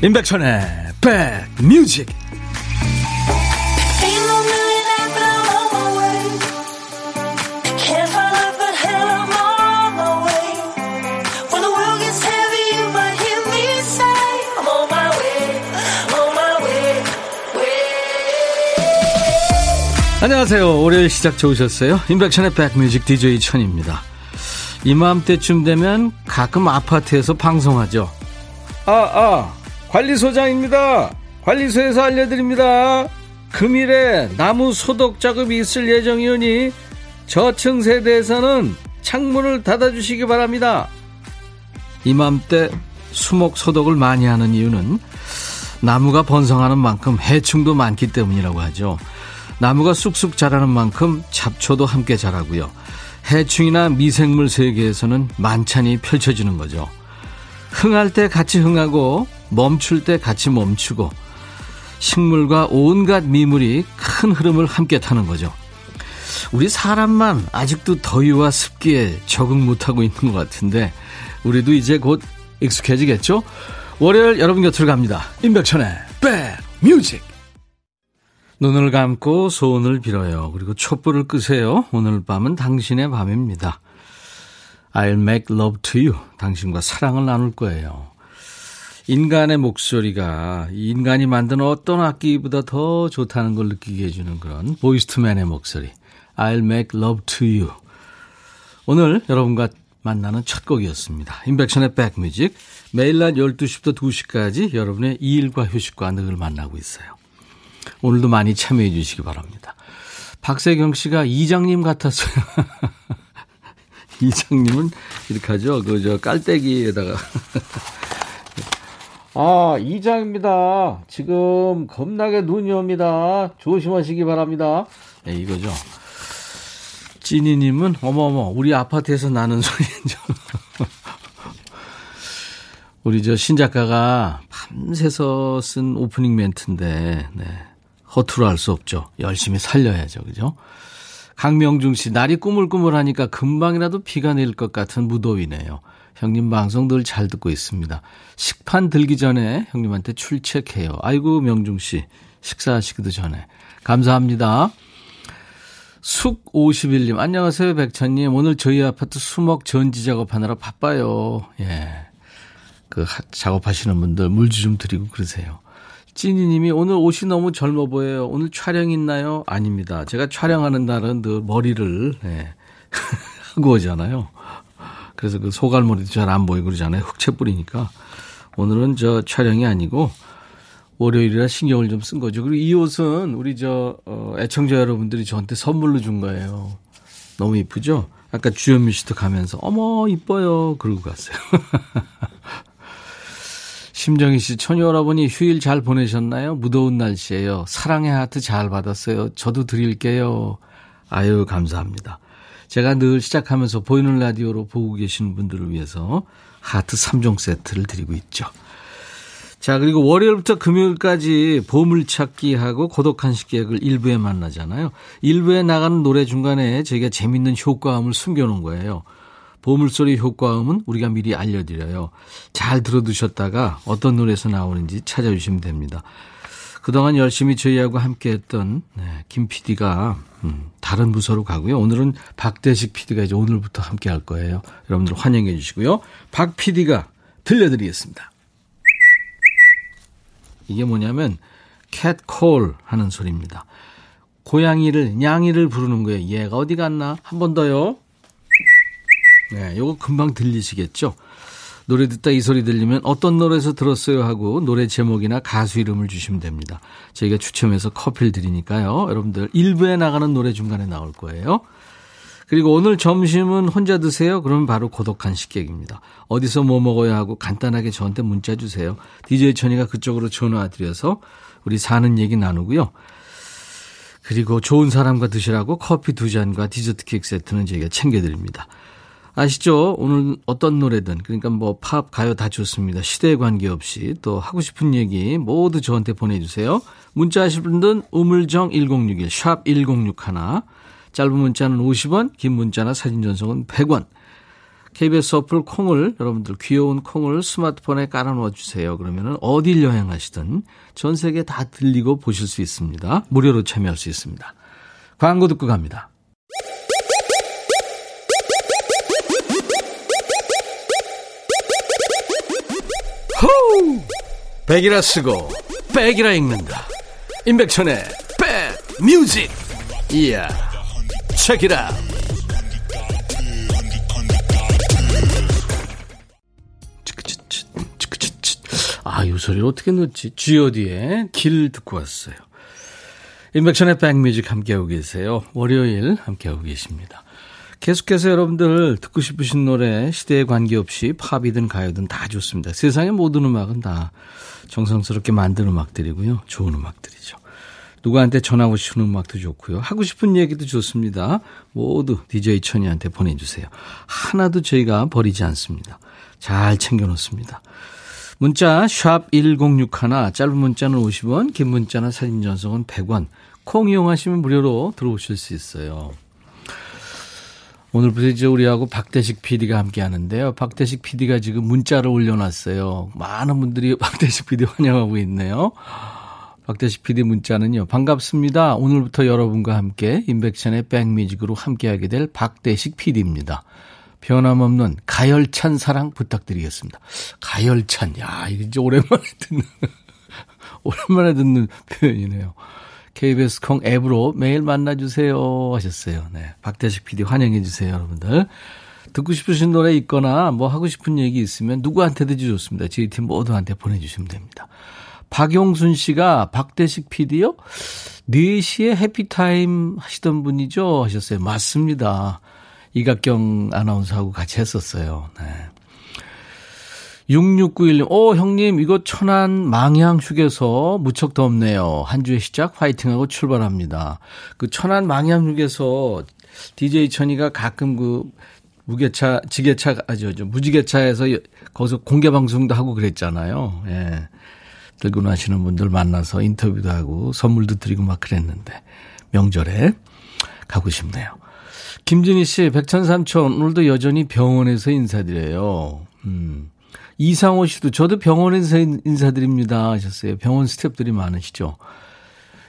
임백천의 백뮤직 안녕하세요. 월요일 시작 좋으셨어요? 임백천의 백뮤직 DJ 천입니다. 이맘때쯤 되면 가끔 아파트에서 방송하죠. 아, 아, 관리소장입니다. 관리소에서 알려드립니다. 금일에 나무 소독 작업이 있을 예정이오니 저층 세대에서는 창문을 닫아주시기 바랍니다. 이맘때 수목 소독을 많이 하는 이유는 나무가 번성하는 만큼 해충도 많기 때문이라고 하죠. 나무가 쑥쑥 자라는 만큼 잡초도 함께 자라고요. 해충이나 미생물 세계에서는 만찬이 펼쳐지는 거죠. 흥할 때 같이 흥하고 멈출 때 같이 멈추고 식물과 온갖 미물이 큰 흐름을 함께 타는 거죠. 우리 사람만 아직도 더위와 습기에 적응 못하고 있는 것 같은데 우리도 이제 곧 익숙해지겠죠? 월요일 여러분 곁으로 갑니다. 임백천의 백뮤직 눈을 감고 소원을 빌어요. 그리고 촛불을 끄세요. 오늘 밤은 당신의 밤입니다. I'll make love to you. 당신과 사랑을 나눌 거예요. 인간의 목소리가 인간이 만든 어떤 악기보다 더 좋다는 걸 느끼게 해주는 그런 보이스투맨의 목소리. I'll make love to you. 오늘 여러분과 만나는 첫 곡이었습니다. 인백션의 백뮤직. 매일 낮 12시부터 2시까지 여러분의 일과 휴식과 늘 만나고 있어요. 오늘도 많이 참여해 주시기 바랍니다. 박세경 씨가 이장님 같았어요. 이장님은 이렇게 하죠. 그, 저, 깔때기에다가. 아, 이장입니다. 지금 겁나게 눈이 옵니다. 조심하시기 바랍니다. 네, 이거죠. 찐이님은, 어머어머, 우리 아파트에서 나는 소리죠. 우리 저 신작가가 밤새서 쓴 오프닝 멘트인데, 네. 허투루 할 수 없죠. 열심히 살려야죠. 그죠? 강명중 씨, 날이 꾸물꾸물하니까 금방이라도 비가 내릴 것 같은 무더위네요. 형님 방송 늘 잘 듣고 있습니다. 식판 들기 전에 형님한테 출첵해요. 아이고, 명중 씨. 식사하시기도 전에. 감사합니다. 숙 51님, 안녕하세요, 백천님. 오늘 저희 아파트 수목 전지 작업하느라 바빠요. 예. 그, 작업하시는 분들 물주 좀 드리고 그러세요. 찐이님이 오늘 옷이 너무 젊어 보여요. 오늘 촬영 있나요? 아닙니다. 제가 촬영하는 날은 늘 머리를 네. 하고 오잖아요. 그래서 그 소갈머리도 잘 안 보이고 그러잖아요. 흑채 뿌리니까. 오늘은 저 촬영이 아니고 월요일이라 신경을 좀 쓴 거죠. 그리고 이 옷은 우리 저 어, 애청자 여러분들이 저한테 선물로 준 거예요. 너무 이쁘죠? 아까 주현미 씨도 가면서 어머 이뻐요 그러고 갔어요. 심정희 씨, 천여러분이 휴일 잘 보내셨나요? 무더운 날씨에요. 사랑의 하트 잘 받았어요. 저도 드릴게요. 아유, 감사합니다. 제가 늘 시작하면서 보이는 라디오로 보고 계시는 분들을 위해서 하트 3종 세트를 드리고 있죠. 자, 그리고 월요일부터 금요일까지 보물찾기하고 고독한 식객을 일부에 만나잖아요. 일부에 나가는 노래 중간에 저희가 재밌는 효과음을 숨겨놓은 거예요. 보물소리 효과음은 우리가 미리 알려드려요. 잘 들어두셨다가 어떤 노래에서 나오는지 찾아주시면 됩니다. 그동안 열심히 저희하고 함께했던 네, 김 PD가 음, 다른 부서로 가고요. 오늘은 박대식 PD가 이제 오늘부터 함께 할 거예요. 여러분들 환영해 주시고요. 박 PD가 들려드리겠습니다. 이게 뭐냐면 캣콜 하는 소리입니다. 고양이를 냥이를 부르는 거예요. 얘가 어디 갔나? 한 번 더요. 네, 요거 금방 들리시겠죠? 노래 듣다 이 소리 들리면 어떤 노래에서 들었어요 하고 노래 제목이나 가수 이름을 주시면 됩니다. 저희가 추첨해서 커피를 드리니까요. 여러분들 1부에 나가는 노래 중간에 나올 거예요. 그리고 오늘 점심은 혼자 드세요? 그러면 바로 고독한 식객입니다. 어디서 뭐 먹어야 하고 간단하게 저한테 문자 주세요. DJ 천이가 그쪽으로 전화 드려서 우리 사는 얘기 나누고요. 그리고 좋은 사람과 드시라고 커피 두 잔과 디저트 케이크 세트는 저희가 챙겨드립니다. 아시죠? 오늘 어떤 노래든 그러니까 뭐 팝, 가요 다 좋습니다. 시대에 관계없이 또 하고 싶은 얘기 모두 저한테 보내주세요. 문자 하실 분들은 우물정 1061, 샵 1061. 짧은 문자는 50원, 긴 문자나 사진 전송은 100원. KBS 어플 콩을 여러분들 귀여운 콩을 스마트폰에 깔아 놓아 주세요. 그러면은 어딜 여행하시든 전 세계 다 들리고 보실 수 있습니다. 무료로 참여할 수 있습니다. 광고 듣고 갑니다. 호우! 백이라 쓰고 백이라 읽는다. 임백천의 백 뮤직. 이야. 책이라. 아, 이 소리를 어떻게 넣었지? G.O.D의 길 듣고 왔어요. 인백션의 백뮤직 함께하고 계세요. 월요일 함께하고 계십니다. 계속해서 여러분들 듣고 싶으신 노래 시대에 관계없이 팝이든 가요든 다 좋습니다. 세상의 모든 음악은 다 정성스럽게 만든 음악들이고요. 좋은 음악들이죠. 누구한테 전하고 싶은 음악도 좋고요. 하고 싶은 얘기도 좋습니다. 모두 DJ 천이한테 보내주세요. 하나도 저희가 버리지 않습니다. 잘 챙겨놓습니다. 문자 1061, 짧은 문자는 50원, 긴 문자나 사진 전송은 100원. 콩 이용하시면 무료로 들어오실 수 있어요. 오늘부터 이제 우리하고 박대식 PD가 함께 하는데요. 박대식 PD가 지금 문자를 올려놨어요. 많은 분들이 박대식 PD 환영하고 있네요. 박대식 PD 문자는요. 반갑습니다. 오늘부터 여러분과 함께 인백션의 백뮤직으로 함께하게 될 박대식 PD입니다. 변함없는 가열찬 사랑 부탁드리겠습니다. 가열찬. 야, 이제 오랜만에 듣는, 오랜만에 듣는 표현이네요. KBS 콩 앱으로 매일 만나주세요 하셨어요. 네. 박대식 PD 환영해주세요, 여러분들. 듣고 싶으신 노래 있거나 뭐 하고 싶은 얘기 있으면 누구한테든지 좋습니다. 저희 팀 모두한테 보내주시면 됩니다. 박용순 씨가 박대식 PD요? 4시에 해피타임 하시던 분이죠? 하셨어요. 맞습니다. 이각경 아나운서하고 같이 했었어요. 네. 6691님, 오, 형님, 이거 천안 망향 휴게소 무척 덥네요. 한 주의 시작 화이팅하고 출발합니다. 그 천안 망향 휴게소 DJ 천이가 가끔 그 무게차, 지게차, 아죠, 무지개차에서 거기서 공개 방송도 하고 그랬잖아요. 예. 들고 나시는 분들 만나서 인터뷰도 하고 선물도 드리고 막 그랬는데 명절에 가고 싶네요. 김진희 씨, 백천삼촌, 오늘도 여전히 병원에서 인사드려요. 음. 이상호 씨도 저도 병원에서 인사드립니다 하셨어요. 병원 스탭들이 많으시죠.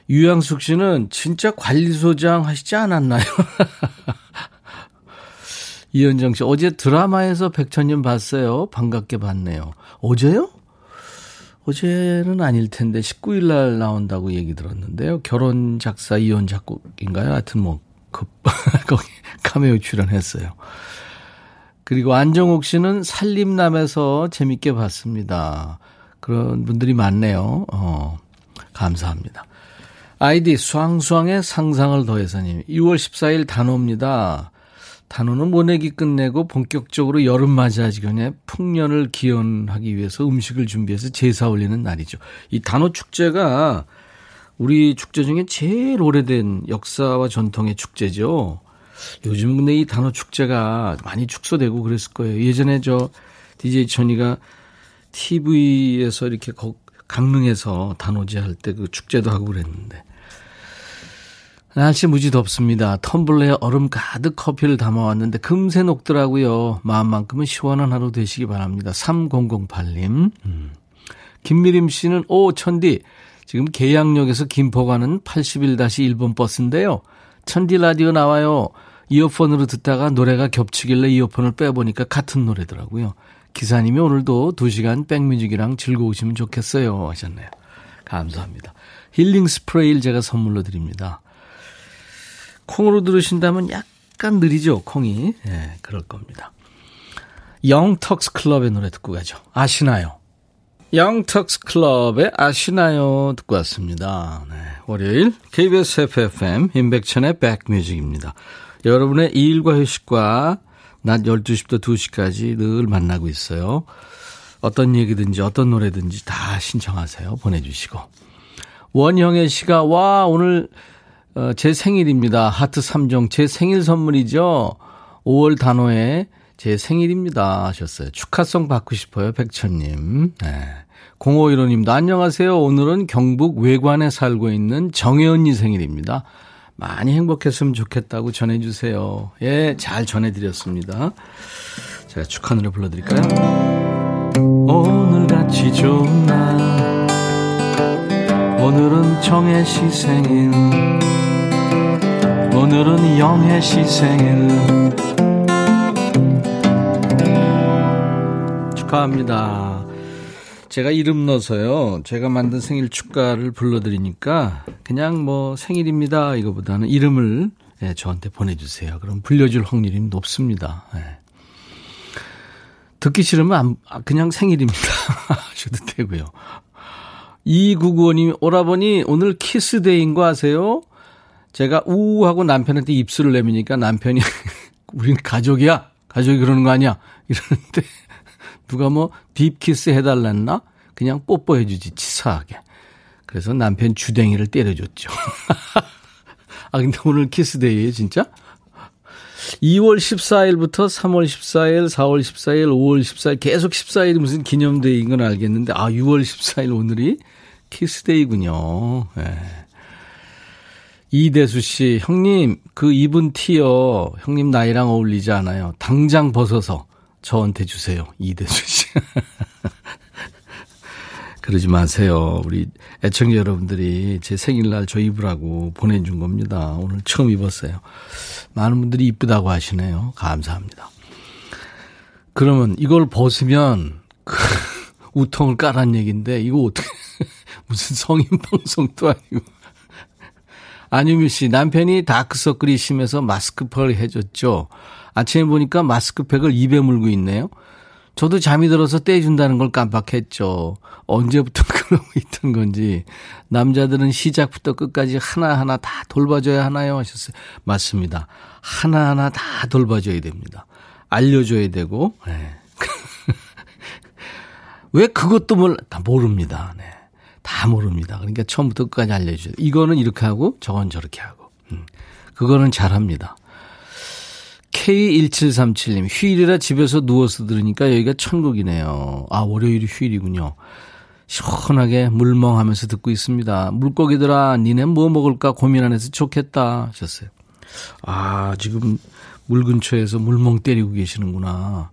유양숙 씨는 진짜 관리소장 하시지 않았나요? 이현정 씨, 어제 드라마에서 백천님 봤어요. 반갑게 봤네요. 어제요? 어제는 아닐 텐데 19일 날 나온다고 얘기 들었는데요. 결혼 작사 이혼 작곡인가요? 하여튼 뭐 그, 거기 카메오 출연했어요. 그리고 안정옥 씨는 살림남에서 재밌게 봤습니다. 그런 분들이 많네요. 어, 감사합니다. 아이디 수왕수왕의 상상을 더해서님. 6월 14일 단오입니다. 단오는 모내기 끝내고 본격적으로 여름 맞이하기 전에 풍년을 기원하기 위해서 음식을 준비해서 제사 올리는 날이죠. 이 단오 축제가 우리 축제 중에 제일 오래된 역사와 전통의 축제죠. 요즘 근데 이 단어 축제가 많이 축소되고 그랬을 거예요. 예전에 저 DJ 천이가 TV에서 이렇게 강릉에서 단오지 할 때 그 축제도 하고 그랬는데. 날씨 무지 덥습니다. 텀블러에 얼음 가득 커피를 담아왔는데 금세 녹더라고요. 마음만큼은 시원한 하루 되시기 바랍니다. 3008님. 음. 김미림 씨는 오 천디 지금 계양역에서 김포 가는 81-1번 버스인데요. 천디 라디오 나와요. 이어폰으로 듣다가 노래가 겹치길래 이어폰을 빼보니까 같은 노래더라고요. 기사님이 오늘도 2시간 백뮤직이랑 즐거우시면 좋겠어요. 하셨네요. 감사합니다. 힐링 스프레이를 제가 선물로 드립니다. 콩으로 들으신다면 약간 느리죠, 콩이. 예, 네, 그럴 겁니다. 영턱스 클럽의 노래 듣고 가죠. 아시나요? 영턱스 클럽의 아시나요? 듣고 왔습니다. 네, 월요일 KBS FFM 임백천의 백뮤직입니다. 여러분의 일과 휴식과 낮 12시부터 2시까지 늘 만나고 있어요. 어떤 얘기든지 어떤 노래든지 다 신청하세요. 보내주시고. 원형의 씨가 와 오늘 어, 제 생일입니다. 하트 3종 제 생일 선물이죠. 5월 단호에 제 생일입니다 하셨어요. 축하송 받고 싶어요. 백천님. 네. 0515님도 안녕하세요. 오늘은 경북 외관에 살고 있는 정혜 언니 생일입니다. 많이 행복했으면 좋겠다고 전해주세요. 예, 잘 전해드렸습니다. 제가 축하 노래 불러드릴까요? 오늘같이 좋은 날 오늘은 정의 시 생일 오늘은 영의 시 생일 축하합니다 제가 이름 넣어서요 제가 만든 생일 축가를 불러드리니까 그냥 뭐 생일입니다 이거보다는 이름을 예, 저한테 보내주세요 그럼 불려줄 확률이 높습니다 예. 듣기 싫으면 안, 아, 그냥 생일입니다. 하셔도 되고요. 이구구원님, 오라버니, 오늘 키스데이인 거 아세요? 제가 우하고 남편한테 입술을 내미니까 남편이, 우린 가족이야. 가족이 그러는 거 아니야. 이러는데, 누가 뭐, deep kiss 해달랬나? 그냥 뽀뽀해주지, 치사하게. 그래서 남편 주댕이를 때려줬죠. 아, 근데 오늘 Kiss Day에요, 진짜? 2월 14일부터 3월 14일, 4월 14일, 5월 14일 계속 14일이 무슨 기념day인 건 알겠는데 아 6월 14일 오늘이 키스데이군요. 네. 이대수 씨, 형님 그 입은 티어 형님 나이랑 어울리지 않아요. 당장 벗어서 저한테 주세요. 이대수 씨. 그러지 마세요. 우리 애청자 여러분들이 제 생일날 저 입으라고 보내준 겁니다. 오늘 처음 입었어요. 많은 분들이 이쁘다고 하시네요. 감사합니다. 그러면 이걸 벗으면 그 우통을 까란 얘기인데 이거 어떻게 무슨 성인 방송도 아니고 안유미 씨 남편이 다크서클이 심해서 마스크팩을 해줬죠. 아침에 보니까 마스크팩을 입에 물고 있네요. 저도 잠이 들어서 떼준다는 걸 깜빡했죠. 언제부터 그러고 있던 건지. 남자들은 시작부터 끝까지 하나하나 다 돌봐줘야 하나요? 하셨어요. 맞습니다. 하나하나 다 돌봐줘야 됩니다. 알려줘야 되고, 네. 왜 그것도 몰라? 다 모릅니다. 네. 다 모릅니다. 그러니까 처음부터 끝까지 알려줘요. 이거는 이렇게 하고, 저건 저렇게 하고. 음. 그거는 잘합니다. K1737님, 휴일이라 집에서 누워서 들으니까 여기가 천국이네요. 아, 월요일이 휴일이군요. 시원하게 물멍하면서 듣고 있습니다. 물고기들아, 니네 뭐 먹을까 고민 안 해서 좋겠다. 하셨어요. 아, 지금 물 근처에서 물멍 때리고 계시는구나.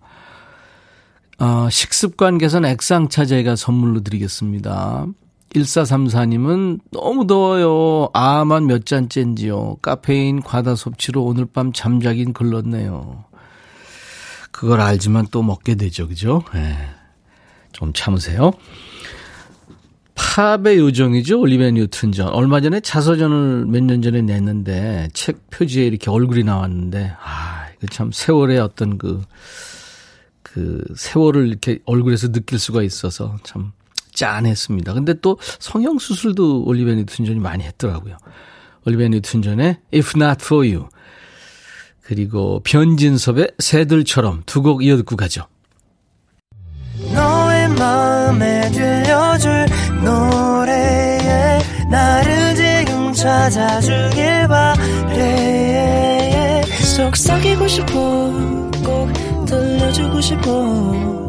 아, 식습관 개선 액상차 제가 선물로 드리겠습니다. 1434님은 너무 더워요. 아만 몇 잔째인지요. 카페인 과다 섭취로 오늘 밤 잠자긴 글렀네요. 그걸 알지만 또 먹게 되죠. 그죠? 네. 좀 참으세요. 팝의 요정이죠. 올리베 뉴튼 전. 얼마 전에 자서전을 몇 년 전에 냈는데 책 표지에 이렇게 얼굴이 나왔는데 아, 이거 참 세월의 어떤 그, 그 세월을 이렇게 얼굴에서 느낄 수가 있어서 참 짠했습니다. 근데 또 성형 수술도 올리비아 뉴튼 존이 많이 했더라고요. 올리비아 뉴튼 존의 If Not For You 그리고 변진섭의 새들처럼 두 곡 이어 듣고 가죠. 너의 마음에 들려줄 노래에 나를 지금 찾아주길 바래 속삭이고 싶어 꼭 들려주고 싶어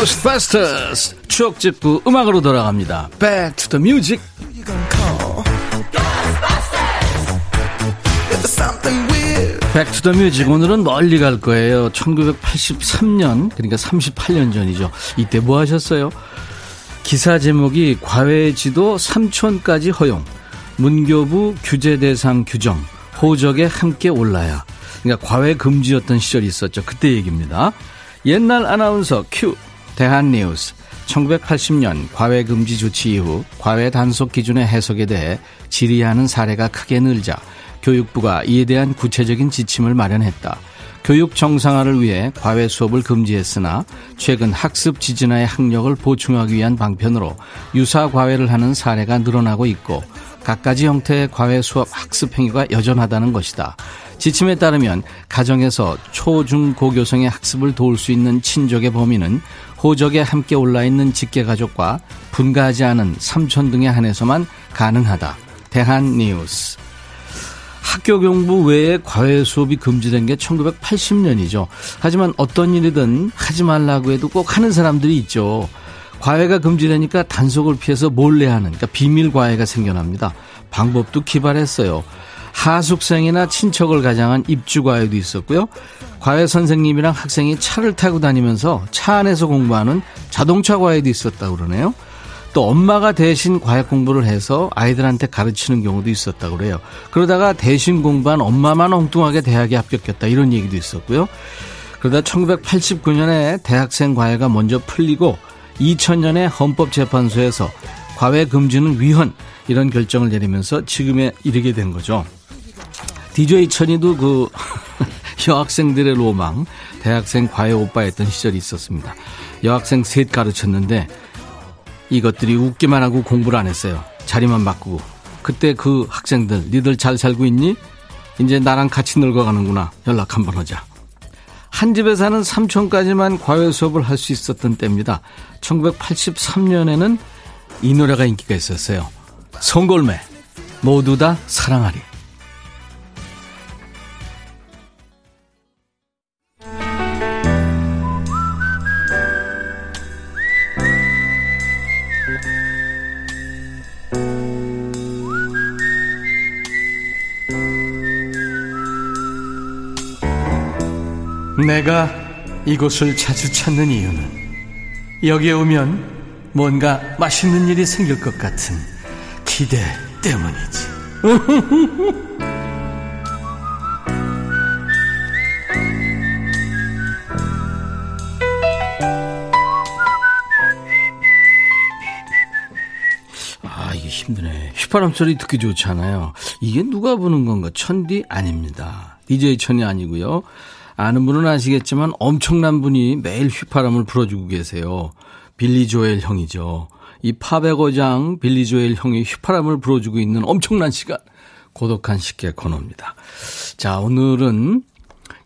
Ghostbusters 추억 찍고 음악으로 돌아갑니다. Back to the music. Back to the music 오늘은 멀리 갈 거예요. 1983년 그러니까 38년 전이죠. 이때 뭐 하셨어요? 기사 제목이 과외지도 3촌까지 허용. 문교부 규제 대상 규정. 호적에 함께 올라야. 그러니까 과외 금지였던 시절이 있었죠. 그때 얘기입니다. 옛날 아나운서 큐 대한뉴스 1980년 과외 금지 조치 이후 과외 단속 기준의 해석에 대해 질의하는 사례가 크게 늘자 교육부가 이에 대한 구체적인 지침을 마련했다. 교육 정상화를 위해 과외 수업을 금지했으나 최근 학습 지진화의 학력을 보충하기 위한 방편으로 유사 과외를 하는 사례가 늘어나고 있고 갖가지 형태의 과외 수업 학습 행위가 여전하다는 것이다. 지침에 따르면 가정에서 초, 중, 고교생의 학습을 도울 수 있는 친족의 범위는 호적에 함께 올라 있는 직계가족과 분가하지 않은 삼촌 등에 한해서만 가능하다. 대한 뉴스. 학교 공부 외에 과외 수업이 금지된 게 1980년이죠. 하지만 어떤 일이든 하지 말라고 해도 꼭 하는 사람들이 있죠. 과외가 금지되니까 단속을 피해서 몰래 하는, 그러니까 비밀 과외가 생겨납니다. 방법도 기발했어요. 하숙생이나 친척을 가장한 입주과외도 있었고요. 과외 선생님이랑 학생이 차를 타고 다니면서 차 안에서 공부하는 자동차 과외도 있었다고 그러네요. 또 엄마가 대신 과외 공부를 해서 아이들한테 가르치는 경우도 있었다고 그래요. 그러다가 대신 공부한 엄마만 엉뚱하게 대학에 합격했다 이런 얘기도 있었고요. 그러다 1989년에 대학생 과외가 먼저 풀리고 2000년에 헌법재판소에서 과외 금지는 위헌 이런 결정을 내리면서 지금에 이르게 된 거죠. DJ 천이도 그 여학생들의 로망, 대학생 과외 오빠였던 시절이 있었습니다. 여학생 셋 가르쳤는데 이것들이 웃기만 하고 공부를 안 했어요. 자리만 바꾸고. 그때 그 학생들, 니들 잘 살고 있니? 이제 나랑 같이 늙어가는구나. 연락 한번 하자. 한 집에 사는 삼촌까지만 과외 수업을 할 수 있었던 때입니다. 1983년에는 이 노래가 인기가 있었어요. 송골매. 모두 다 사랑하리. 내가 이곳을 자주 찾는 이유는 여기에 오면 뭔가 맛있는 일이 생길 것 같은 기대 때문이지. 아, 이게 힘드네. 휘파람 소리 듣기 좋잖아요. 이게 누가 부는 건가? 천디 아닙니다. DJ 천이 아니고요. 아는 분은 아시겠지만 엄청난 분이 매일 휘파람을 불어주고 계세요. 빌리 조엘 형이죠. 이 거장 빌리 조엘 형이 휘파람을 불어주고 있는 엄청난 시간. 고독한 식객 코너입니다. 자, 오늘은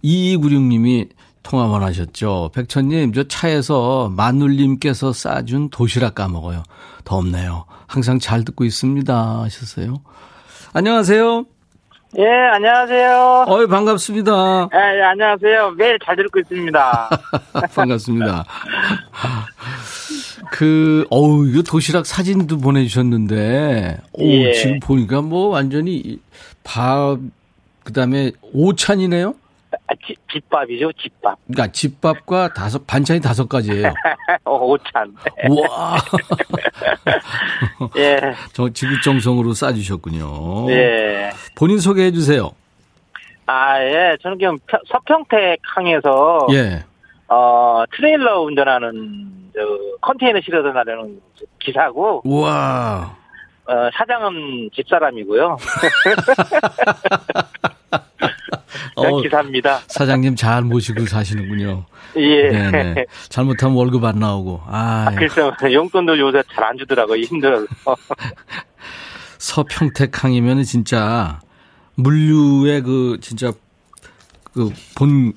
2296님이 통화만 하셨죠. 백천님, 저 차에서 마눌님께서 싸준 도시락 까먹어요. 덥네요. 항상 잘 듣고 있습니다. 하셨어요. 안녕하세요. 예, 안녕하세요. 어이, 반갑습니다. 예, 예, 안녕하세요. 매일 잘 듣고 있습니다. 반갑습니다. 그, 어우, 이거 도시락 사진도 보내주셨는데, 오, 예. 지금 보니까 뭐 완전히 밥, 그 다음에 오찬이네요? 아, 지, 집밥이죠, 집밥. 그러니까 집밥과 다섯, 반찬이 다섯 가지예요. 어, 오찬. 우와. 예, 저 지구정성으로 싸주셨군요. 예. 본인 소개해 주세요. 아, 예. 저는 지금 펴- 서평택 항에서, 예. 어, 트레일러 운전하는, 저, 컨테이너 실어서 나르는 기사고, 우와. 어, 사장은 집사람이고요. 어, 기사입니다. 사장님 잘 모시고 사시는군요. 예. 네네. 잘못하면 월급 안 나오고. 아, 글쎄, 용돈도 요새 잘 안 주더라고요. 힘들어서. 서평택항이면 진짜 물류의 그 진짜 그 본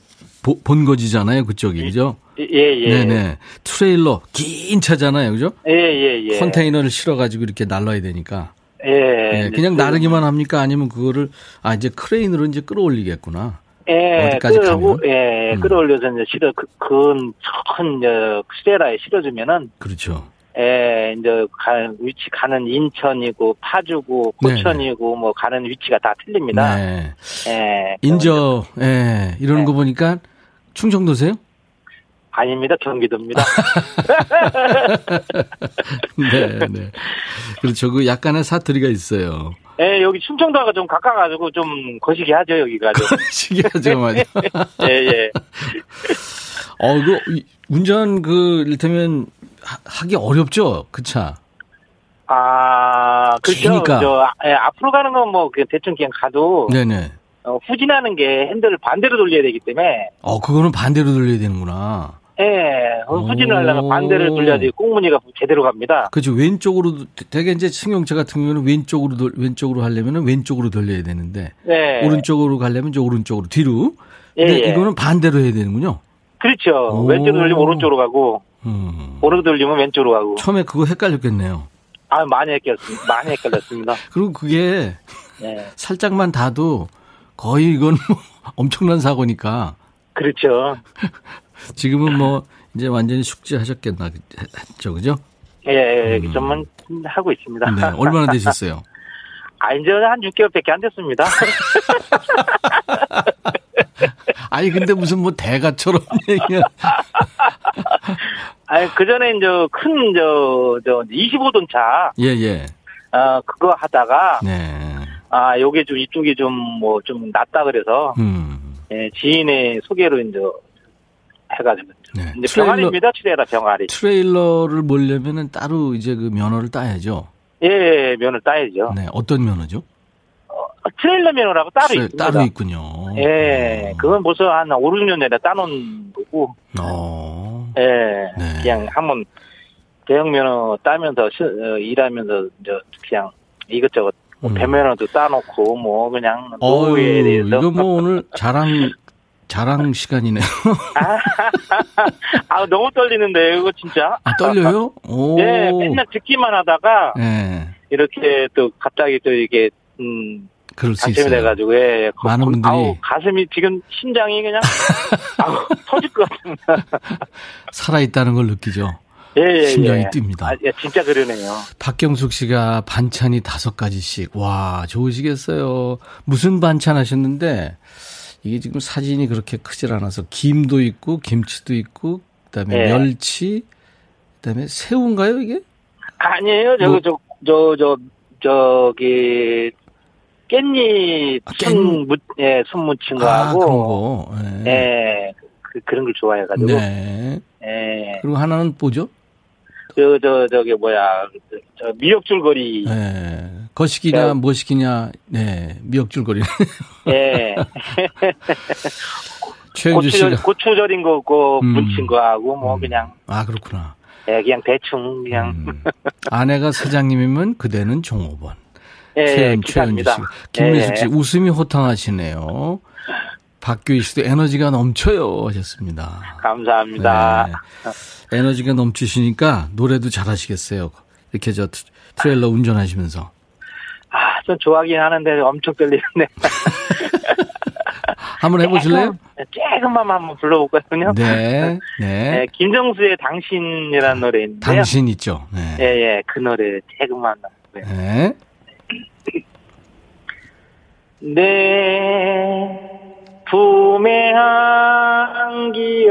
본거지잖아요 그쪽이 그죠? 예, 예. 네네 트레일러 긴 차잖아요 그죠? 예, 예, 예. 컨테이너를 실어 가지고 이렇게 날라야 되니까 예. 네, 그냥 그- 나르기만 합니까 아니면 그거를 아 이제 크레인으로 이제 끌어올리겠구나. 예, 어디까지 끌고, 가면? 예, 음. 끌어올려서 이제 실어, 그, 큰, 큰, 저, 스테라에 실어주면은, 그렇죠. 예, 이제, 가, 위치 가는 인천이고, 파주고, 고천이고, 뭐, 가는 위치가 다 틀립니다. 네. 예. 인저 예 이러는 네. 거 보니까 충청도세요? 아닙니다. 경기도입니다. 네, 네. 그렇죠. 그 약간의 사투리가 있어요. 예, 여기 충청도가 좀 가까워가지고 좀 거시기 하죠, 여기가 좀. 신기하죠, 맞아. 예, 예. 어, 그, 이- 운전, 그, 하- 하기 어렵죠? 그 차. 아, 그렇죠. 기니까. 저, 예, 앞으로 가는 건 뭐, 대충 그냥 가도, 네네. 어, 후진하는 게 핸들을 반대로 돌려야 되기 때문에. 어, 그거는 반대로 돌려야 되는구나. 예, 후진을 하려면 반대를 돌려야 지 꽁무니가 제대로 갑니다. 그렇죠. 왼쪽으로 되게 이제 승용차 같은 경우는 왼쪽으로 돌, 왼쪽으로 하려면은 왼쪽으로 돌려야 되는데 네. 오른쪽으로 가려면 이제 오른쪽으로 뒤로. 근데 예, 예. 이거는 반대로 해야 되는군요. 그렇죠. 오. 왼쪽으로 돌리면 오른쪽으로 가고 음. 오른쪽으로 돌리면 왼쪽으로 가고. 처음에 그거 헷갈렸겠네요. 아, 많이 헷갈렸습니다. 많이 헷갈렸습니다. 그리고 그게 네. 살짝만 ധാ도 거의 이건 뭐 엄청난 사고니까. 그렇죠. 지금은 뭐 이제 완전히 숙지하셨겠나 했죠, 그죠? 예, 예, 예. 음. 좀만 하고 있습니다. 네, 얼마나 되셨어요? 아, 이제 한 6개월밖에 안 됐습니다. 아니, 근데 무슨 뭐 대가처럼 얘기야. 아니, 그 전에 이제 큰, 저, 저, 25톤 차. 예, 예. 어, 그거 하다가. 네. 아, 요게 좀 이쪽이 좀 뭐 좀 낫다 그래서. 음. 예, 지인의 소개로 이제 해가지고. 네. 이제 트레일러, 병아리입니다, 트레일러 병아리. 트레일러를 몰려면은 따로 이제 그 면허를 따야죠. 예, 예 면허를 따야죠. 네, 어떤 면허죠? 어, 트레일러 면허라고 따로 트레, 있습니다. 따로 있군요. 예, 어. 그건 벌써 한 5, 6년 전에 따놓은 거고. 어. 예, 네. 그냥 한번 대형 면허 따면서 시, 어, 일하면서 이제 그냥 이것저것 뭐 음. 배면허도 따놓고 뭐 그냥 대해서 이거 뭐 오늘 자랑 자랑 시간이네요. 아, 아, 너무 떨리는데 이거 진짜. 아, 떨려요? 오. 네, 맨날 듣기만 하다가 네. 이렇게 또 갑자기 또 이게 음 그럴 수 있어요. 돼가지고 예, 많은 분들이 아우, 가슴이 지금 심장이 그냥 아우, 터질 것 같습니다. 살아 있다는 걸 느끼죠. 예, 예, 심장이 예. 뜁니다. 아, 예, 진짜 그러네요. 박경숙 씨가 반찬이 다섯 가지씩 와 좋으시겠어요. 무슨 반찬 하셨는데 이게 지금 사진이 그렇게 크질 않아서 김도 있고 김치도 있고 그다음에 네. 멸치 그다음에 새우인가요 이게? 아니에요. 저거 뭐, 저 저 저 저기 깻잎 아, 순, 무, 예, 순무친 거하고. 아, 그런 거. 예. 예 그, 그런 걸 좋아해 가지고. 네. 예. 그리고 하나는 뭐죠? 저, 저, 저기, 뭐야, 저, 미역줄거리. 네. 거시기냐, 뭐시기냐, 네, 미역줄거리. 네. 최은주 씨가. 고추 절인 거고, 음. 무친 거하고, 뭐, 음. 그냥. 아, 그렇구나. 예, 그냥 대충, 그냥. 음. 아내가 사장님이면 그대는 종업원. 예, 최은, 최은주 씨. 김미숙 씨, 예. 웃음이 호탕하시네요. 박규희 씨도 에너지가 넘쳐요 하셨습니다. 감사합니다. 네. 에너지가 넘치시니까 노래도 잘하시겠어요. 이렇게 저 트레일러 운전하시면서. 아, 좀 좋아하긴 하는데 엄청 떨리는데. 한번 해보실래요? 조금만 한번 불러볼까요? 네, 네. 네. 김정수의 당신이라는 노래인데요. 당신 있죠. 네. 예, 예. 그 노래 조금만. 네. 네. 내 품에 안기어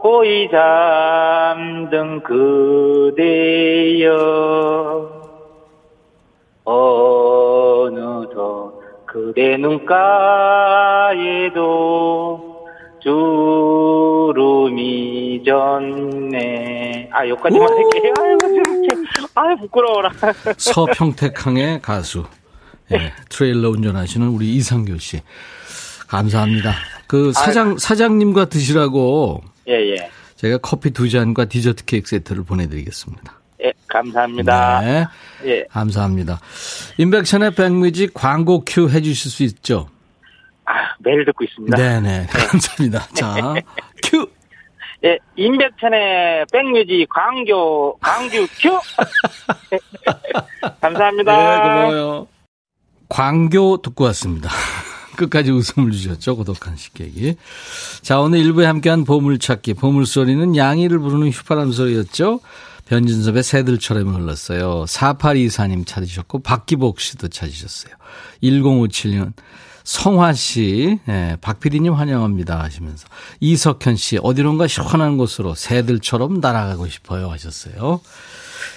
고이 잠든 그대여 어느덧 그대 눈가에도 주름이 졌네. 아, 여기까지만 할게요. 아유, 아유, 부끄러워라. 서평택항의 가수. 예, 트레일러 운전하시는 우리 이상교 씨. 감사합니다. 그 사장, 아유. 사장님과 드시라고 예, 예. 제가 커피 두 잔과 디저트 케이크 세트를 보내드리겠습니다. 예, 감사합니다. 네. 예. 감사합니다. 임백천의 백뮤직 광고 큐 해주실 수 있죠? 아, 매일 듣고 있습니다. 네네. 네. 감사합니다. 자, 큐! 예, 임백천의 백뮤직 광교, 광규 큐! 감사합니다. 네, 고마워요. 광교 듣고 왔습니다. 끝까지 웃음을 주셨죠. 고독한 식객이. 자, 오늘 일부에 함께한 보물찾기. 보물소리는 양이를 부르는 휘파람 소리였죠. 변진섭의 새들처럼 흘렀어요. 4824님 찾으셨고, 박기복 씨도 찾으셨어요. 1057년. 성화 씨, 예, 박PD님 환영합니다 하시면서. 이석현 씨, 어디론가 시원한 곳으로 새들처럼 날아가고 싶어요 하셨어요.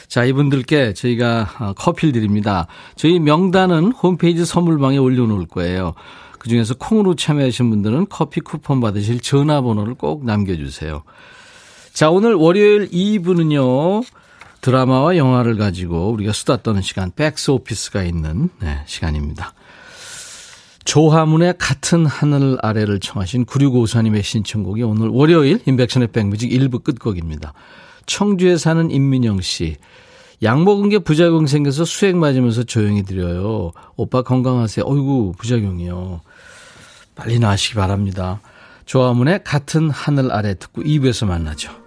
자, 이분들께 저희가 어, 커피를 드립니다. 저희 명단은 홈페이지 선물방에 올려놓을 거예요. 그 중에서 콩으로 참여하신 분들은 커피 쿠폰 받으실 전화번호를 꼭 남겨주세요. 자, 오늘 월요일 2부는요, 드라마와 영화를 가지고 우리가 수다 떠는 시간, 백스 오피스가 있는 네, 시간입니다. 조화문의 같은 하늘 아래를 청하신 9654님의 신청곡이 오늘 월요일 인백션의 백뮤직 1부 끝곡입니다. 청주에 사는 임민영 씨. 약 먹은 게 부작용 생겨서 수액 맞으면서 조용히 드려요. 오빠 건강하세요. 어이구, 부작용이요. 빨리 나으시기 바랍니다. 조화문의 같은 하늘 아래 듣고 2부에서 만나죠.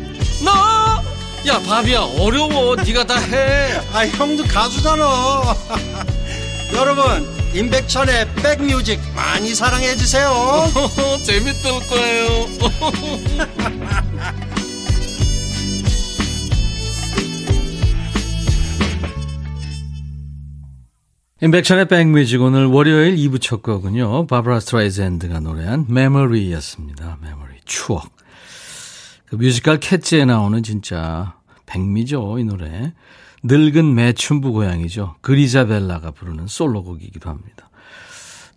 너 야 바비야 어려워 네가 다해 아 형도 가수잖아 여러분 임백천의 백뮤직 많이 사랑해 주세요. 재밌을 거예요. 임백천의 백뮤직 오늘 월요일 2부 첫 곡은요. 바브라 스트라이샌드가 노래한 메모리였습니다. 메모리 추억. 그 뮤지컬 캣츠에 나오는 진짜 백미죠 이 노래. 늙은 매춘부 고양이죠. 그리자벨라가 부르는 솔로곡이기도 합니다.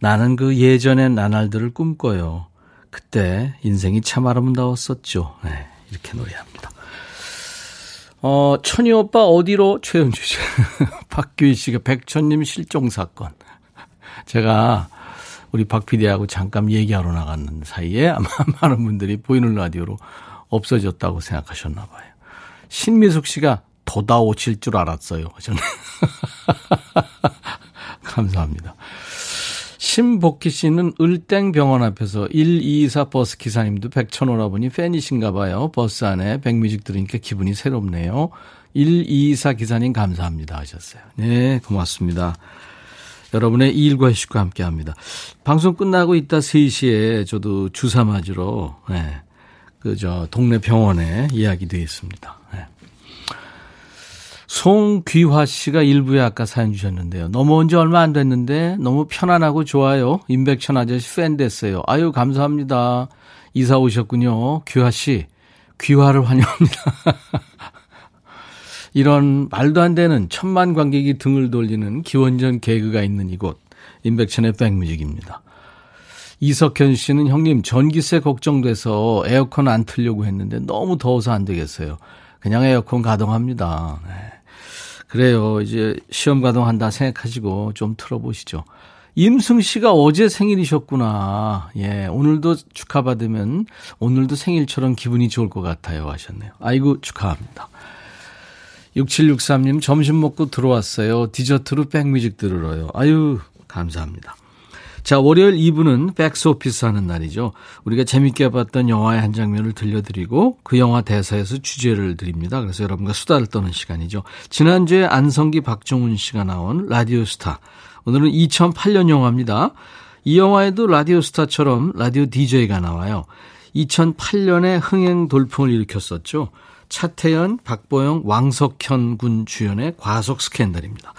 나는 그 예전의 나날들을 꿈꿔요. 그때 인생이 참 아름다웠었죠. 네, 이렇게 노래합니다. 어, 천희 오빠 어디로 최은주 씨. 박규희 씨가 백천님 실종 사건. 제가 우리 박 PD하고 잠깐 얘기하러 나갔는 사이에 아마 많은 분들이 보이는 라디오로 없어졌다고 생각하셨나 봐요. 신미숙 씨가 도다오칠 줄 알았어요. 저는. 감사합니다. 신복희 씨는 을땡병원 앞에서 124 버스 기사님도 백천오라보니 팬이신가 봐요. 버스 안에 백뮤직 들으니까 기분이 새롭네요. 124 기사님 감사합니다 하셨어요. 네, 고맙습니다. 여러분의 일과 휴식과 함께 합니다. 방송 끝나고 있다 3시에 저도 주사 맞으러, 네, 그, 저, 동네 병원에 이야기 되어 있습니다. 네. 송귀화 씨가 일부에 아까 사연 주셨는데요. 넘어온 지 얼마 안 됐는데 너무 편안하고 좋아요. 임백천 아저씨 팬 됐어요. 아유, 감사합니다. 이사 오셨군요. 귀화 씨, 귀화를 환영합니다. 이런 말도 안 되는 천만 관객이 등을 돌리는 기원전 개그가 있는 이곳, 임백천의 백뮤직입니다. 이석현 씨는 형님 전기세 걱정돼서 에어컨 안 틀려고 했는데 너무 더워서 안 되겠어요. 그냥 에어컨 가동합니다. 네. 그래요. 이제 시험 가동한다 생각하시고 좀 틀어보시죠. 임승 씨가 어제 생일이셨구나. 예, 오늘도 축하받으면 오늘도 생일처럼 기분이 좋을 것 같아요. 하셨네요. 아이고, 축하합니다. 6763님, 점심 먹고 들어왔어요. 디저트로 백뮤직 들으러요. 아유, 감사합니다. 자, 월요일 2부는 백스오피스 하는 날이죠. 우리가 재밌게 봤던 영화의 한 장면을 들려드리고 그 영화 대사에서 주제를 드립니다. 그래서 여러분과 수다를 떠는 시간이죠. 지난주에 안성기 박중훈 씨가 나온 라디오 스타. 오늘은 2008년 영화입니다. 이 영화에도 라디오 스타처럼 라디오 DJ가 나와요. 2008년에 흥행 돌풍을 일으켰었죠. 차태현, 박보영, 왕석현 군 주연의 과속 스캔들입니다.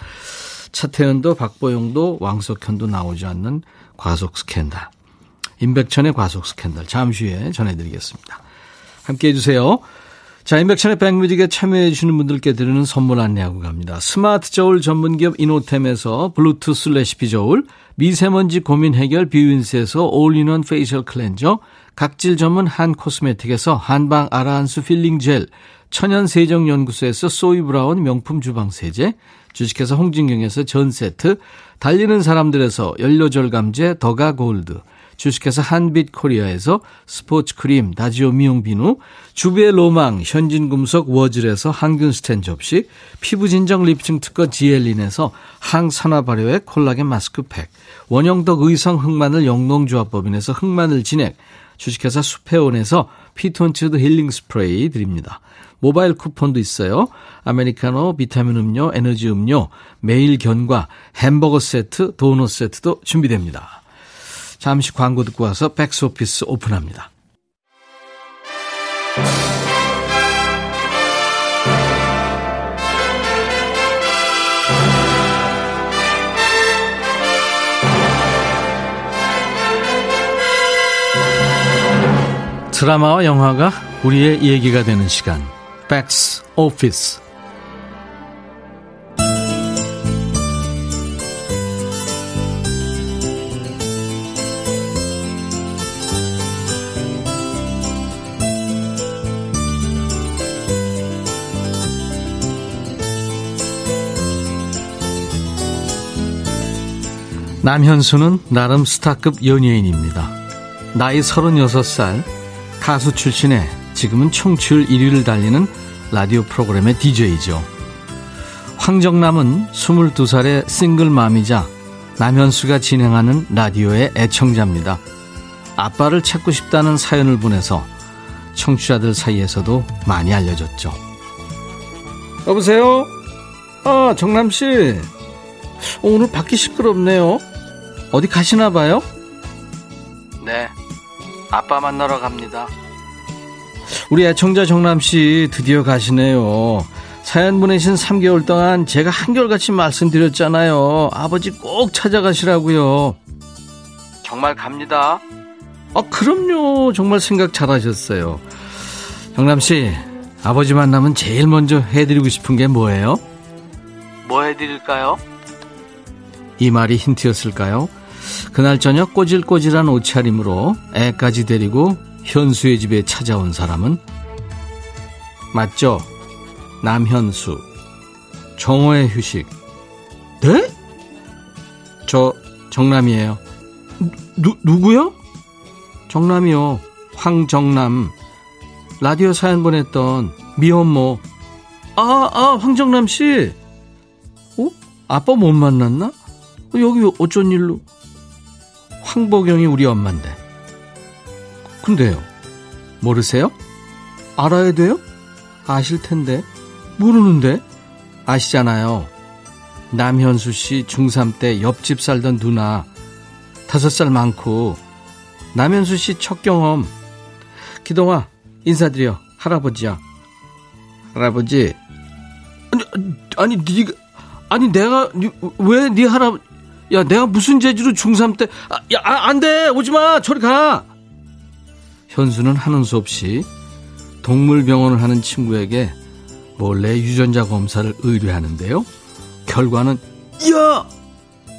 차태현도 박보영도 왕석현도 나오지 않는 과속 스캔들. 임백천의 과속 스캔들. 잠시 후에 전해드리겠습니다. 함께 해 주세요. 자, 임백천의 백뮤직에 참여해 주시는 분들께 드리는 선물 안내하고 갑니다. 스마트 저울 전문기업 이노템에서 블루투스 레시피 저울, 미세먼지 고민 해결 뷰인스에서 all-in-one facial cleanser, 각질 전문 한 코스메틱에서 한방 아라한수 필링 젤, 천연 세정 연구소에서 소이 브라운 명품 주방 세제, 주식회사 홍진경에서 전 세트, 달리는 사람들에서 연료절감제 더가 골드, 주식회사 한빛 코리아에서 스포츠 크림 다지오 미용 비누, 주베 로망 현진금속 워즐에서 항균 스텐 접시, 피부진정 리프팅 특허 지엘린에서 항산화 발효의 콜라겐 마스크팩, 원형덕 의성 흑마늘 영농조합법인에서 흑마늘 진액, 주식회사 수페온에서 피톤치드 힐링 스프레이 드립니다. 모바일 쿠폰도 있어요. 아메리카노, 비타민 음료, 에너지 음료, 매일 견과, 햄버거 세트, 도넛 세트도 준비됩니다. 잠시 광고 듣고 와서 백스오피스 오픈합니다. 드라마와 영화가 우리의 얘기가 되는 시간. 백스 오피스. 남현수는 나름 스타급 연예인입니다. 나이 36살, 가수 출신에 지금은 청취율 1위를 달리는 라디오 프로그램의 DJ죠. 황정남은 22살의 싱글맘이자 남현수가 진행하는 라디오의 애청자입니다. 아빠를 찾고 싶다는 사연을 보내서 청취자들 사이에서도 많이 알려졌죠. 여보세요? 아, 정남씨. 오늘 밖이 시끄럽네요. 어디 가시나 봐요? 네. 아빠 만나러 갑니다. 우리 애청자 정남씨 드디어 가시네요. 사연 보내신 3개월 동안 제가 한결같이 말씀드렸잖아요. 아버지 꼭 찾아가시라고요. 정말 갑니다. 아, 그럼요. 정말 생각 잘하셨어요. 정남씨, 아버지 만나면 제일 먼저 해드리고 싶은 게 뭐예요? 뭐 해드릴까요? 이 말이 힌트였을까요? 그날 저녁 꼬질꼬질한 옷차림으로 애까지 데리고 현수의 집에 찾아온 사람은 맞죠? 남현수 정오의 휴식 네? 저 정남이에요 누, 누구요? 정남이요 황정남 라디오 사연 보냈던 미혼모 아, 아, 황정남 씨 어? 아빠 못 만났나? 여기 어쩐 일로 황보경이 우리 엄마인데. 근데요, 모르세요? 알아야 돼요? 아실 텐데. 모르는데? 아시잖아요. 남현수 씨 중3 때 옆집 살던 누나, 다섯 살 많고, 남현수 씨 첫 경험. 기동아, 인사드려. 할아버지야. 할아버지. 아니, 아니, 니가, 아니, 내가, 왜네 할아버지, 야, 내가 무슨 재주로 중3 때, 아, 야, 아, 안 돼! 오지 마! 저리 가! 현수는 하는 수 없이 동물병원을 하는 친구에게 몰래 유전자 검사를 의뢰하는데요. 결과는, 야!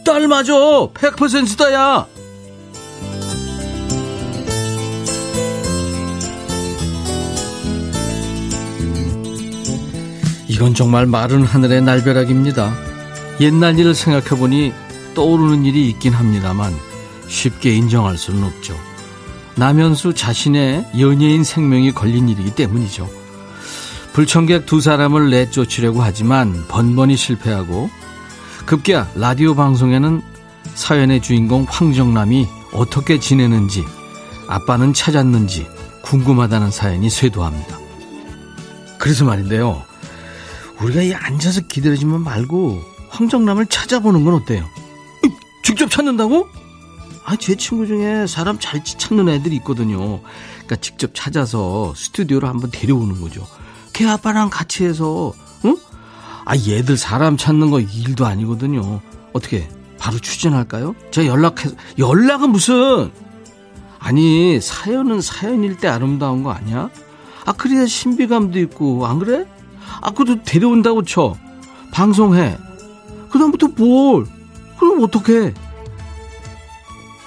딸 맞아! 100%다, 야! 이건 정말 마른 하늘의 날벼락입니다. 옛날 일을 생각해보니 떠오르는 일이 있긴 합니다만 쉽게 인정할 수는 없죠. 남현수 자신의 연예인 생명이 걸린 일이기 때문이죠. 불청객 두 사람을 내쫓으려고 하지만 번번이 실패하고 급기야 라디오 방송에는 사연의 주인공 황정남이 어떻게 지내는지 아빠는 찾았는지 궁금하다는 사연이 쇄도합니다. 그래서 말인데요. 우리가 이 앉아서 기다려지만 말고 황정남을 찾아보는 건 어때요? 찾는다고? 아, 제 친구 중에 사람 잘 찾는 애들이 있거든요. 그러니까 직접 찾아서 스튜디오로 한번 데려오는 거죠. 걔 아빠랑 같이 해서, 응? 아, 얘들 사람 찾는 거 일도 아니거든요. 어떻게, 바로 추진할까요? 제가 연락해서, 연락은 무슨! 아니, 사연은 사연일 때 아름다운 거 아니야? 아, 그래야 신비감도 있고, 안 그래? 아, 그래도 데려온다고 쳐. 방송해. 그다음부터 뭘? 그럼 어떡해?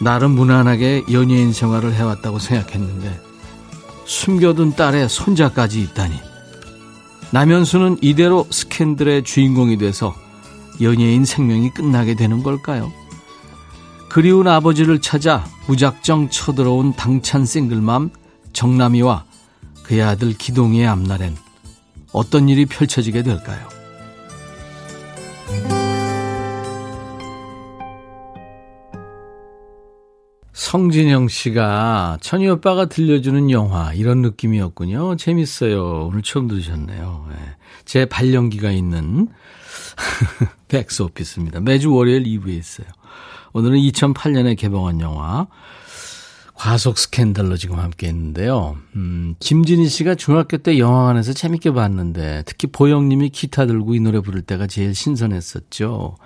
나름 무난하게 연예인 생활을 해왔다고 생각했는데 숨겨둔 딸의 손자까지 있다니. 남현수는 이대로 스캔들의 주인공이 돼서 연예인 생명이 끝나게 되는 걸까요? 그리운 아버지를 찾아 무작정 쳐들어온 당찬 싱글맘 정남이와 그의 아들 기동이의 앞날엔 어떤 일이 펼쳐지게 될까요? 성진영 씨가 천희 오빠가 들려주는 영화 이런 느낌이었군요. 재밌어요. 오늘 처음 들으셨네요. 네. 제 발령기가 있는 백스 오피스입니다. 매주 월요일 2부에 있어요. 오늘은 2008년에 개봉한 영화 과속 스캔들로 지금 함께 했는데요. 음, 김진희 씨가 중학교 때 영화관에서 재밌게 봤는데 특히 보영님이 기타 들고 이 노래 부를 때가 제일 신선했었죠.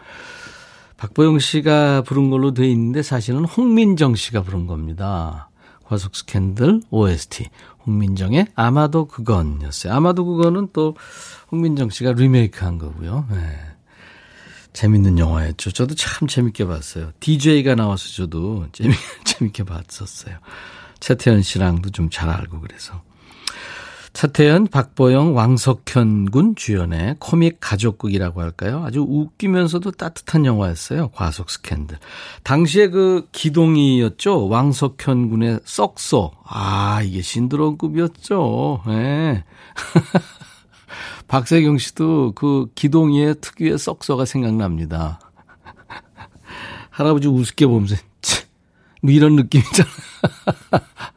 박보영 씨가 부른 걸로 돼 있는데 사실은 홍민정 씨가 부른 겁니다. 과속 스캔들 OST. 홍민정의 아마도 그건이었어요. 아마도 그거는 또 홍민정 씨가 리메이크 한 거고요. 네. 재밌는 영화였죠. 저도 참 재밌게 봤어요. DJ가 나와서 저도 재미, 재밌게 봤었어요. 차태현 씨랑도 좀 잘 알고 그래서. 차태현, 박보영, 왕석현 군 주연의 코믹 가족극이라고 할까요? 아주 웃기면서도 따뜻한 영화였어요. 과속 스캔들. 당시에 그 기동이였죠. 왕석현 군의 썩소. 아, 이게 신드롬급이었죠. 예. 네. 박세경 씨도 그 기동이의 특유의 썩소가 생각납니다. 할아버지 우습게 보면서, 뭐 이런 느낌이잖아.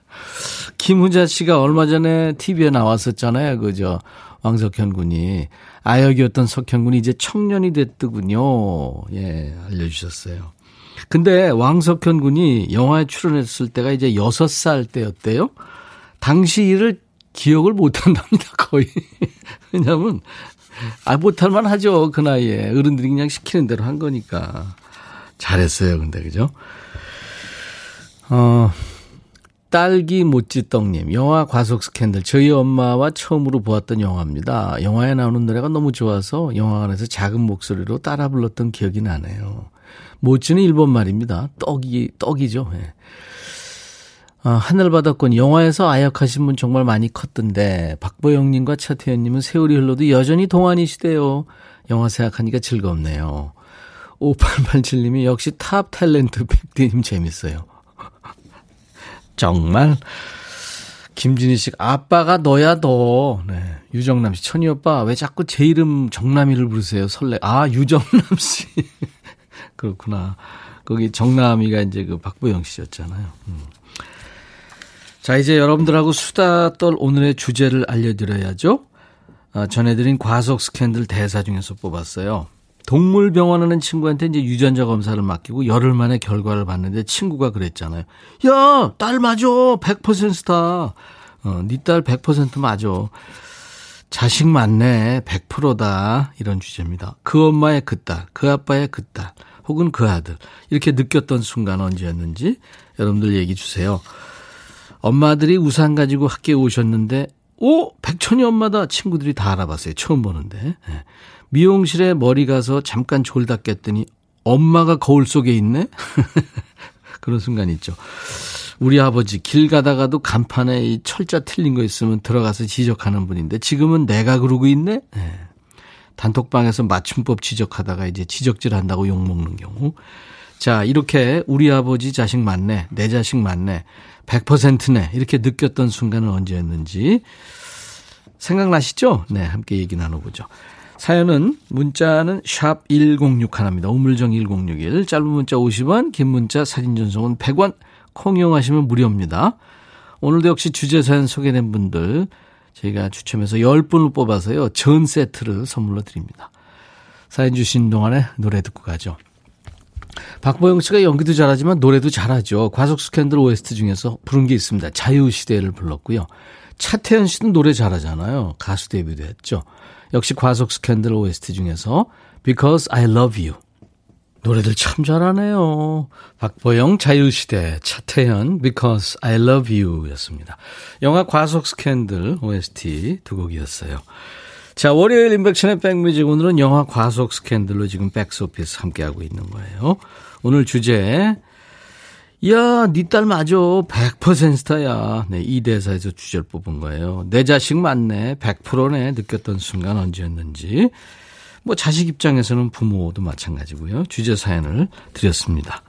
김훈자 씨가 얼마 전에 TV에 나왔었잖아요. 그죠? 왕석현 군이. 아역이었던 석현 군이 이제 청년이 됐더군요. 예, 알려주셨어요. 근데 왕석현 군이 영화에 출연했을 때가 이제 6살 때였대요. 당시 일을 기억을 못 한답니다, 거의. 왜냐면, 아, 못할만 하죠, 그 나이에. 어른들이 그냥 시키는 대로 한 거니까. 잘했어요, 근데, 그죠? 어, 딸기 모찌떡님, 영화 과속 스캔들. 저희 엄마와 처음으로 보았던 영화입니다. 영화에 나오는 노래가 너무 좋아서 영화관에서 작은 목소리로 따라 불렀던 기억이 나네요. 모찌는 일본 말입니다. 떡이, 떡이죠. 예. 아, 하늘바다권 영화에서 아역하신 분 정말 많이 컸던데 박보영님과 차태현님은 세월이 흘러도 여전히 동안이시대요. 영화 생각하니까 즐겁네요. 5887님이 역시 top 탤런트 백디님 재밌어요. 정말 김진희 씨 아빠가 너야 너. 네. 유정남 씨 천희 오빠 왜 자꾸 제 이름 정남이를 부르세요? 설레. 아 유정남 씨. 그렇구나. 거기 정남이가 이제 그 박보영 씨였잖아요. 음. 자 이제 여러분들하고 수다 떨 오늘의 주제를 알려드려야죠. 아, 전해드린 과속 스캔들 대사 중에서 뽑았어요. 동물병원 하는 친구한테 이제 유전자 검사를 맡기고 열흘 만에 결과를 봤는데 친구가 그랬잖아요. 야, 딸 맞아. 100%다. 어, 니딸 100% 맞아. 자식 맞네. 100%다. 이런 주제입니다. 그 엄마의 그 딸, 그 아빠의 그 딸, 혹은 그 아들. 이렇게 느꼈던 순간 언제였는지 여러분들 얘기 주세요. 엄마들이 우산 가지고 학교에 오셨는데, 오! 백천이 엄마다. 친구들이 다 알아봤어요. 처음 보는데. 네. 미용실에 머리 가서 잠깐 졸다 깼더니 엄마가 거울 속에 있네? 그런 순간 있죠. 우리 아버지 길 가다가도 간판에 이 철자 틀린 거 있으면 들어가서 지적하는 분인데 지금은 내가 그러고 있네? 네. 단톡방에서 맞춤법 지적하다가 이제 지적질 한다고 욕먹는 경우. 자, 이렇게 우리 아버지 자식 맞네, 내 자식 맞네, 100%네, 이렇게 느꼈던 순간은 언제였는지 생각나시죠? 네, 함께 얘기 나눠보죠. 사연은 문자는 샵 1061입니다. 우물정 1061. 짧은 문자 50원, 긴 문자 사진 전송은 100원. 콩 이용하시면 무료입니다. 오늘도 역시 주제 사연 소개된 분들 저희가 추첨해서 10분을 뽑아서요. 전 세트를 선물로 드립니다. 사연 주신 동안에 노래 듣고 가죠. 박보영 씨가 연기도 잘하지만 노래도 잘하죠. 과속 스캔들 OST 중에서 부른 게 있습니다. 자유시대를 불렀고요. 차태현 씨도 노래 잘하잖아요. 가수 데뷔도 했죠. 역시 과속 스캔들 OST 중에서 Because I Love You. 노래들 참 잘하네요. 박보영, 자유시대, 차태현, Because I Love You 였습니다. 영화 과속 스캔들 OST 두 곡이었어요. 자, 월요일 임백천의 백뮤직 오늘은 영화 과속 스캔들로 지금 백스 오피스 함께하고 있는 거예요. 오늘 주제 야, 니딸 맞아. 100% 스타야. 네, 이 대사에서 주제를 뽑은 거예요. 내 자식 맞네. 100%네. 느꼈던 순간 언제였는지. 뭐 자식 입장에서는 부모도 마찬가지고요. 주제 사연을 드렸습니다.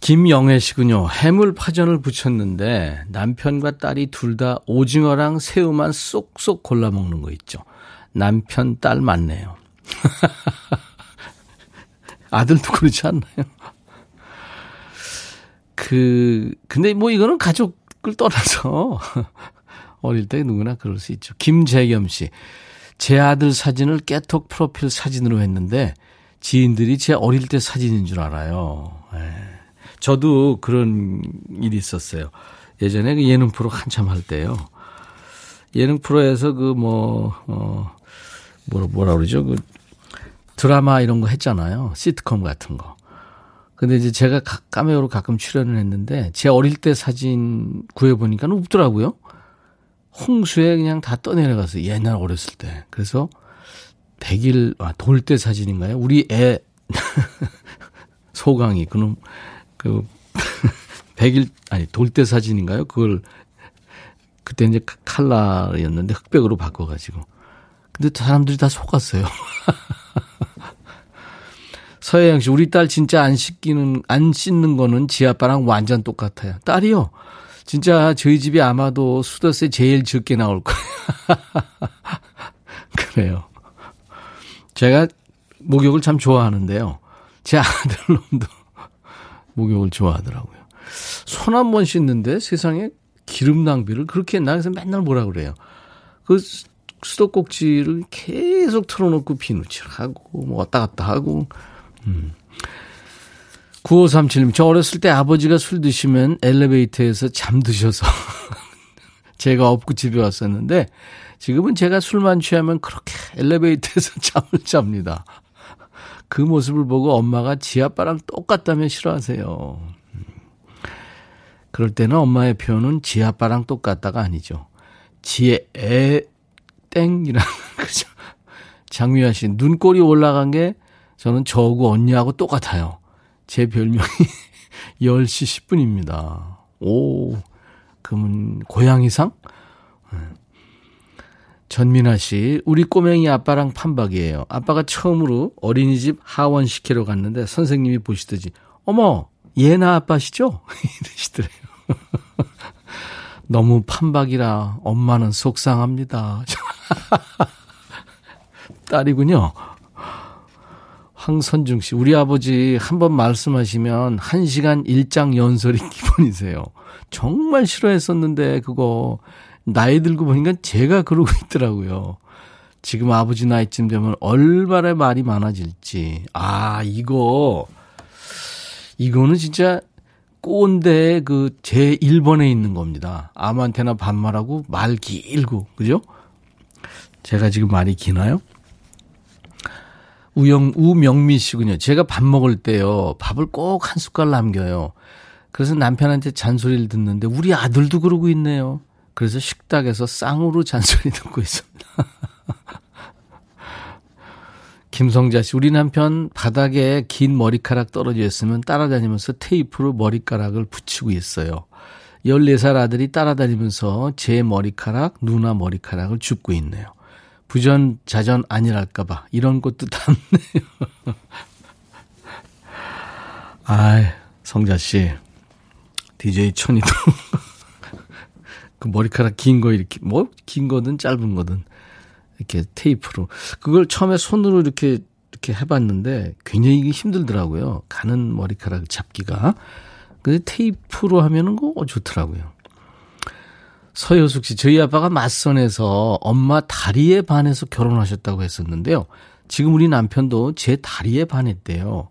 김영애 씨군요. 해물 파전을 부쳤는데 남편과 딸이 둘 다 오징어랑 새우만 쏙쏙 골라 먹는 거 있죠. 남편, 딸 맞네요. 아들도 그렇지 않나요? 그, 근데 뭐 이거는 가족을 떠나서 어릴 때 누구나 그럴 수 있죠. 김재겸 씨. 제 아들 사진을 깨톡 프로필 사진으로 했는데 지인들이 제 어릴 때 사진인 줄 알아요. 예. 저도 그런 일이 있었어요. 예전에 그 예능 프로 한참 할 때요. 예능 프로에서 그 뭐, 어, 뭐라, 뭐라 그러죠? 그 드라마 이런 거 했잖아요. 시트콤 같은 거. 근데 이제 제가 까메오로 가끔 출연을 했는데 제 어릴 때 사진 구해보니까 없더라고요. 홍수에 그냥 다 떠내려가서 옛날 어렸을 때. 그래서 100일, 아, 돌 때 사진인가요? 우리 애, 소강이, 그놈, 그, 100일, 아니, 돌 때 사진인가요? 그걸, 그때 이제 칼라였는데 흑백으로 바꿔가지고. 근데 사람들이 다 속았어요. 서혜영 씨, 우리 딸 진짜 안 씻기는, 안 씻는 거는 지 아빠랑 완전 똑같아요. 딸이요. 진짜 저희 집이 아마도 수도세 제일 적게 나올 거예요. 그래요. 제가 목욕을 참 좋아하는데요. 제 아들놈도 목욕을 좋아하더라고요. 손 한 번 씻는데 세상에 기름 낭비를 그렇게 했나? 그래서 맨날 뭐라 그래요. 그 수도꼭지를 계속 틀어놓고 비누칠 하고, 뭐 왔다 갔다 하고, 음. 9537님, 저 어렸을 때 아버지가 술 드시면 엘리베이터에서 잠드셔서 제가 업고 집에 왔었는데 지금은 제가 술만 취하면 그렇게 엘리베이터에서 잠을 잡니다. 그 모습을 보고 엄마가 지 아빠랑 똑같다면 싫어하세요. 음. 그럴 때는 엄마의 표현은 지 아빠랑 똑같다가 아니죠. 지의 애 땡이라는 거죠. 장미화 씨, 눈꼬리 올라간 게 저는 저하고 언니하고 똑같아요. 제 별명이 10시 10분입니다. 오, 그러면 고양이상? 네. 전민아 씨, 우리 꼬맹이 아빠랑 판박이에요. 아빠가 처음으로 어린이집 하원시키러 갔는데 선생님이 보시더지, 어머, 얘나 아빠시죠? 이러시더래요. 너무 판박이라 엄마는 속상합니다. 딸이군요. 황선중 씨, 우리 아버지 한 번 말씀하시면 한 시간 일장 연설이 기본이세요. 정말 싫어했었는데 그거 나이 들고 보니까 제가 그러고 있더라고요. 지금 아버지 나이쯤 되면 얼마나 말이 많아질지. 아, 이거, 이거는 진짜 꼰대 그 제 1번에 있는 겁니다. 아무한테나 반말하고 말 길고, 그죠? 제가 지금 말이 기나요? 우영, 우명미 씨군요. 제가 밥 먹을 때요, 밥을 꼭 한 숟갈 남겨요. 그래서 남편한테 잔소리를 듣는데, 우리 아들도 그러고 있네요. 그래서 식탁에서 쌍으로 잔소리 듣고 있습니다. 김성자 씨, 우리 남편 바닥에 긴 머리카락 떨어져 있으면 따라다니면서 테이프로 머리카락을 붙이고 있어요. 14살 아들이 따라다니면서 제 머리카락, 누나 머리카락을 줍고 있네요. 부전 자전 아니랄까봐 이런 것도 닿네요. 아, 성자 씨, DJ 천이도 그 머리카락 긴 거 이렇게 뭐 긴 거든 짧은 거든 이렇게 테이프로 그걸 처음에 손으로 이렇게 이렇게 해봤는데 굉장히 힘들더라고요. 가는 머리카락 잡기가. 근데 테이프로 하면은 거 좋더라고요. 서효숙 씨, 저희 아빠가 맞선에서 엄마 다리에 반해서 결혼하셨다고 했었는데요. 지금 우리 남편도 제 다리에 반했대요.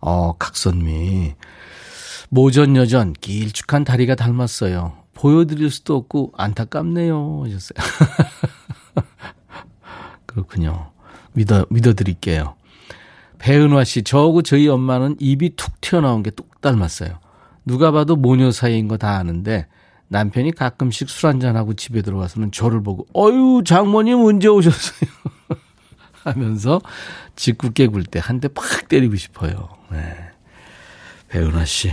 어, 각선미. 모전여전 길쭉한 다리가 닮았어요. 보여드릴 수도 없고 안타깝네요. 하셨어요. 그렇군요. 믿어, 믿어드릴게요. 배은화 씨, 저하고 저희 엄마는 입이 툭 튀어나온 게 똑 닮았어요. 누가 봐도 모녀 사이인 거 다 아는데 남편이 가끔씩 술 한잔하고 집에 들어와서는 저를 보고 어유 장모님 언제 오셨어요? 하면서 짓궂게 굴때 한 대 팍 때리고 싶어요. 네. 배은하 씨.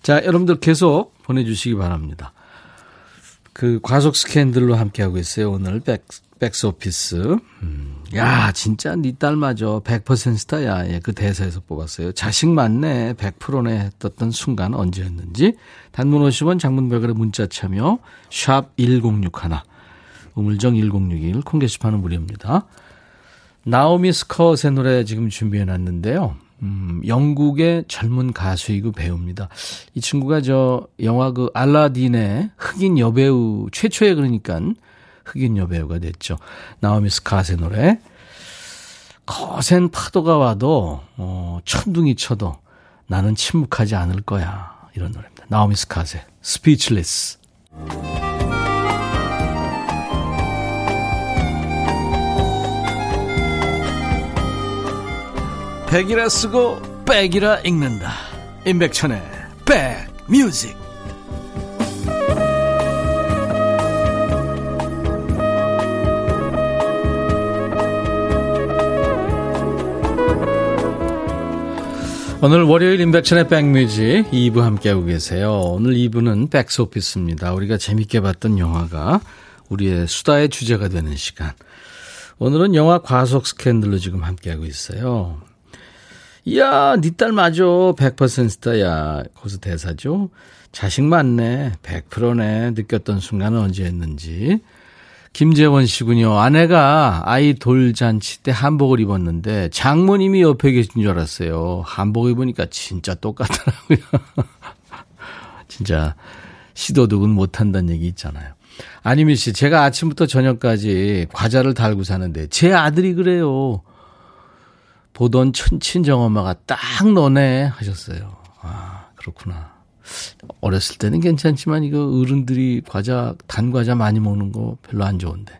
자, 여러분들 계속 보내주시기 바랍니다. 그 과속 스캔들로 함께하고 있어요. 오늘 백, 백스오피스. 음, 야, 진짜 니딸 네 맞아. 100% 스타야. 예, 그 대사에서 뽑았어요. 자식 맞네. 100%네 했던 순간 언제였는지. 단문 50원 장문별그의 문자 참여. 샵 1061. 우물정 1061. 콩 게시판은 무료입니다. 나오미 스콧의 노래 지금 준비해 놨는데요. 음, 영국의 젊은 가수이고 배우입니다. 이 친구가 저 영화 그 알라딘의 흑인 여배우 최초의 그러니까 흑인 여배우가 됐죠. 나오미 스콧의 노래. 거센 파도가 와도 어, 천둥이 쳐도 나는 침묵하지 않을 거야. 이런 노래입니다. 나오미 스콧의 Speechless. 백이라 쓰고 백이라 읽는다 임백천의 백뮤직 오늘 월요일 임백천의 백뮤직 2부 함께하고 계세요. 오늘 2부는 백스오피스입니다. 우리가 재밌게 봤던 영화가 우리의 수다의 주제가 되는 시간. 오늘은 영화 과속 스캔들로 지금 함께하고 있어요. 이야, 니딸 네 맞아. 100% 스타야. 거기서 대사죠. 자식 맞네. 100%네. 느꼈던 순간은 언제였는지. 김재원 씨군요. 아내가 아이 돌잔치 때 한복을 입었는데 장모님이 옆에 계신 줄 알았어요. 한복 입으니까 진짜 똑같더라고요. 진짜 시도득은 못한다는 얘기 있잖아요. 아니미 씨, 제가 아침부터 저녁까지 과자를 달고 사는데 제 아들이 그래요. 보던 친정엄마가 딱 너네 하셨어요. 아, 그렇구나. 어렸을 때는 괜찮지만 이거 어른들이 과자, 단 과자 많이 먹는 거 별로 안 좋은데.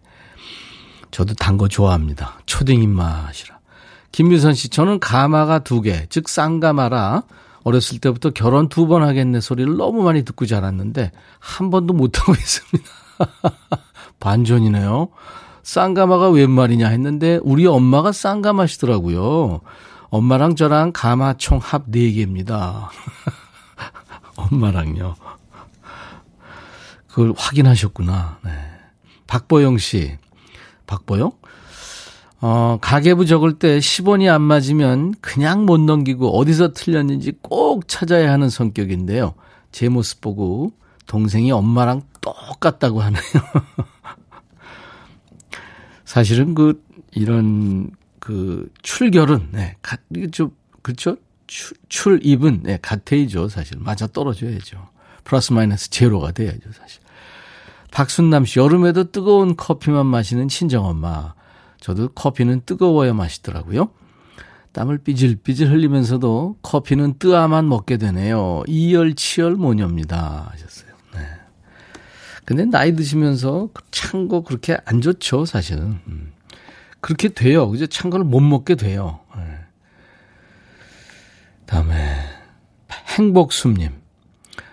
저도 단 거 좋아합니다. 초딩 입맛이라. 김미선 씨, 저는 가마가 두 개, 즉 쌍가마라 어렸을 때부터 결혼 두 번 하겠네 소리를 너무 많이 듣고 자랐는데 한 번도 못 하고 있습니다. 반전이네요. 쌍가마가 웬 말이냐 했는데 우리 엄마가 쌍가마시더라고요. 엄마랑 저랑 가마 총 합 4개입니다. 엄마랑요. 그걸 확인하셨구나. 네. 박보영 씨. 박보영? 어, 가계부 적을 때 10원이 안 맞으면 그냥 못 넘기고 어디서 틀렸는지 꼭 찾아야 하는 성격인데요. 제 모습 보고 동생이 엄마랑 똑같다고 하네요. 사실은 그 이런 그 출결은 네, 좀 그렇죠? 출, 출입은 네, 같아이죠, 사실. 맞아 떨어져야죠. 플러스 마이너스 제로가 돼야죠, 사실. 박순남 씨, 여름에도 뜨거운 커피만 마시는 친정엄마. 저도 커피는 뜨거워야 마시더라고요. 땀을 삐질삐질 흘리면서도 커피는 뜨아만 먹게 되네요. 이열치열 모녀입니다. 하셨어요. 네. 근데 나이 드시면서 찬 거 그렇게 안 좋죠, 사실은. 음. 그렇게 돼요. 그죠? 찬 거를 못 먹게 돼요. 네. 다음에 행복숨님.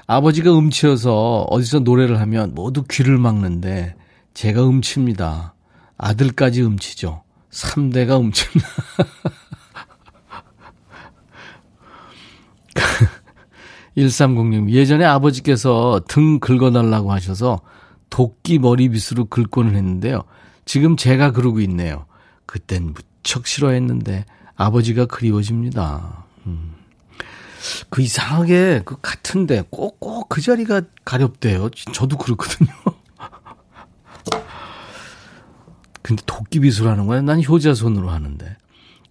아버지가 음치여서 어디서 노래를 하면 모두 귀를 막는데 제가 음치입니다. 아들까지 음치죠. 3대가 음치입니다. 1306님, 예전에 아버지께서 등 긁어달라고 하셔서 도끼 머리빗으로 긁고는 했는데요. 지금 제가 그러고 있네요. 그땐 무척 싫어했는데 아버지가 그리워집니다. 음. 그 이상하게 그 같은데 꼭꼭 그 자리가 가렵대요. 저도 그렇거든요. 근데 하는 거야? 난 효자손으로 하는데.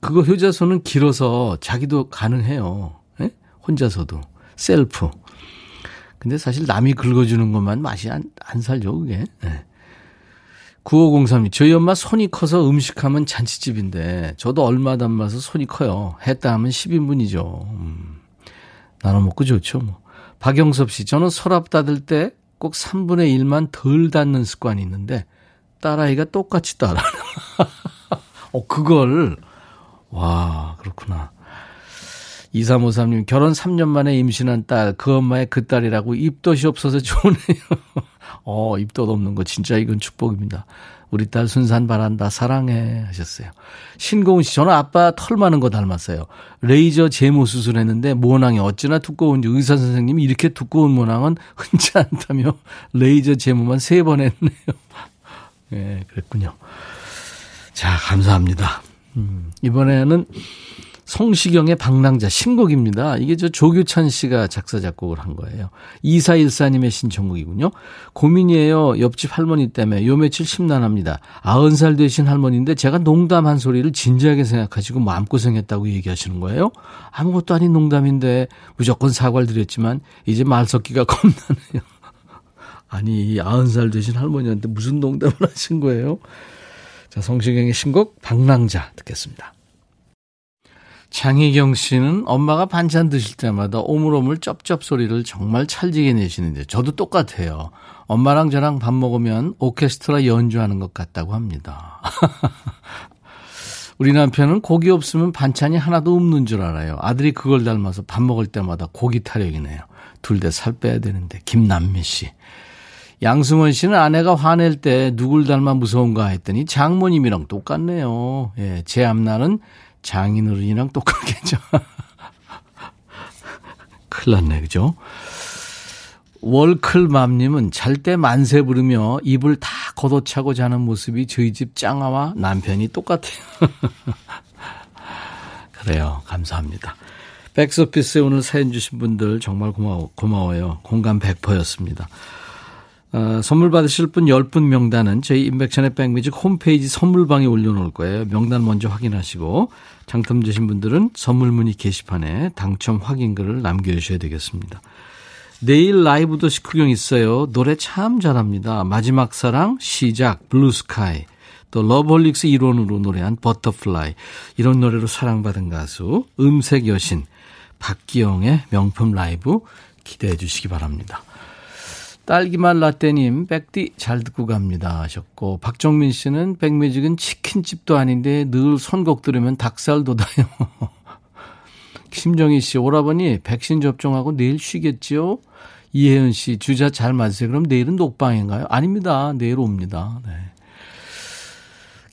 그거 효자손은 길어서 자기도 가능해요. 예? 혼자서도. 셀프. 근데 사실 남이 긁어주는 것만 맛이 안, 안 살죠, 그게. 네. 9503이 저희 엄마 손이 커서 음식하면 잔치집인데 저도 얼마 담아서 손이 커요. 했다 하면 10인분이죠. 음. 나눠 먹고 좋죠, 뭐. 박영섭 씨, 저는 서랍 닫을 때 꼭 3분의 1만 덜 닫는 습관이 있는데 딸아이가 똑같이 따라. 어, 그걸, 와, 그렇구나. 2353님, 결혼 3년 만에 임신한 딸, 그 엄마의 그 딸이라고 입덧이 없어서 좋네요. 어, 입덧 없는 거 진짜 이건 축복입니다. 우리 딸 순산 바란다, 사랑해 하셨어요. 신고은 씨, 저는 아빠 털 많은 거 닮았어요. 레이저 제모 수술했는데 모낭이 어찌나 두꺼운지 의사 선생님이 이렇게 두꺼운 모낭은 흔치 않다며 레이저 제모만 세 번 했네요. 예, 네, 그랬군요. 자, 감사합니다. 음, 이번에는 성시경의 방랑자 신곡입니다. 이게 저 조규찬 씨가 작사 작곡을 한 거예요. 2414님의 신청곡이군요. 고민이에요. 옆집 할머니 때문에 요 며칠 심란합니다. 90살 되신 할머니인데 제가 농담한 소리를 진지하게 생각하시고 마음고생했다고 얘기하시는 거예요. 아무것도 아닌 농담인데 무조건 사과를 드렸지만 이제 말 섞기가 겁나네요. 아니 90살 되신 할머니한테 무슨 농담을 하신 거예요? 자 성시경의 신곡 방랑자 듣겠습니다. 장희경 씨는 엄마가 반찬 드실 때마다 오물오물 쩝쩝 소리를 정말 찰지게 내시는데 저도 똑같아요. 엄마랑 저랑 밥 먹으면 오케스트라 연주하는 것 같다고 합니다. 우리 남편은 고기 없으면 반찬이 하나도 없는 줄 알아요. 아들이 그걸 닮아서 밥 먹을 때마다 고기 타령이네요. 둘 다 살 빼야 되는데. 김남미 씨. 양승원 씨는 아내가 화낼 때 누굴 닮아 무서운가 했더니 장모님이랑 똑같네요. 예, 제 앞날은 장인 어른이랑 똑같겠죠. 큰일 났네, 그죠? 월클맘님은 잘 때 만세 부르며 입을 다 걷어차고 자는 모습이 저희 집 짱아와 남편이 똑같아요. 그래요. 감사합니다. 백스오피스에 오늘 사연 주신 분들 정말 고마워, 고마워요. 공감 100%였습니다. 어, 선물 받으실 분 10분 명단은 저희 인백션의 백뮤직 홈페이지 선물방에 올려놓을 거예요. 명단 먼저 확인하시고 당첨되신 분들은 선물 문의 게시판에 당첨 확인글을 남겨주셔야 되겠습니다. 내일 라이브 도시 구경 있어요. 노래 참 잘합니다. 마지막 사랑, 시작, Blue Sky. 또 러브홀릭스 일원으로 노래한 Butterfly. 이런 노래로 사랑받은 가수 음색 여신 박기영의 명품 라이브 기대해 주시기 바랍니다. 딸기맛 라떼님, 백디 잘 듣고 갑니다 하셨고, 박정민 씨는 백뮤직은 치킨집도 아닌데 늘 선곡 들으면 닭살 돋아요. 심정희 씨, 오라버니 백신 접종하고 내일 쉬겠지요? 이혜연 씨, 주자 잘 맞으세요. 그럼 내일은 녹방인가요? 아닙니다. 내일 옵니다. 네.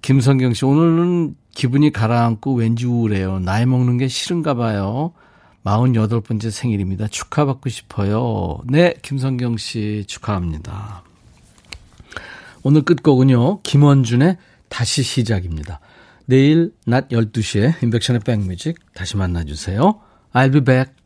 김성경 씨, 오늘은 기분이 가라앉고 왠지 우울해요. 나이 먹는 게 싫은가 봐요. 48번째 생일입니다. 축하받고 싶어요. 네, 김성경 씨 축하합니다. 오늘 끝곡은요, 김원준의 다시 시작입니다. 내일 낮 12시에 인백션의 백뮤직 다시 만나주세요. I'll be back.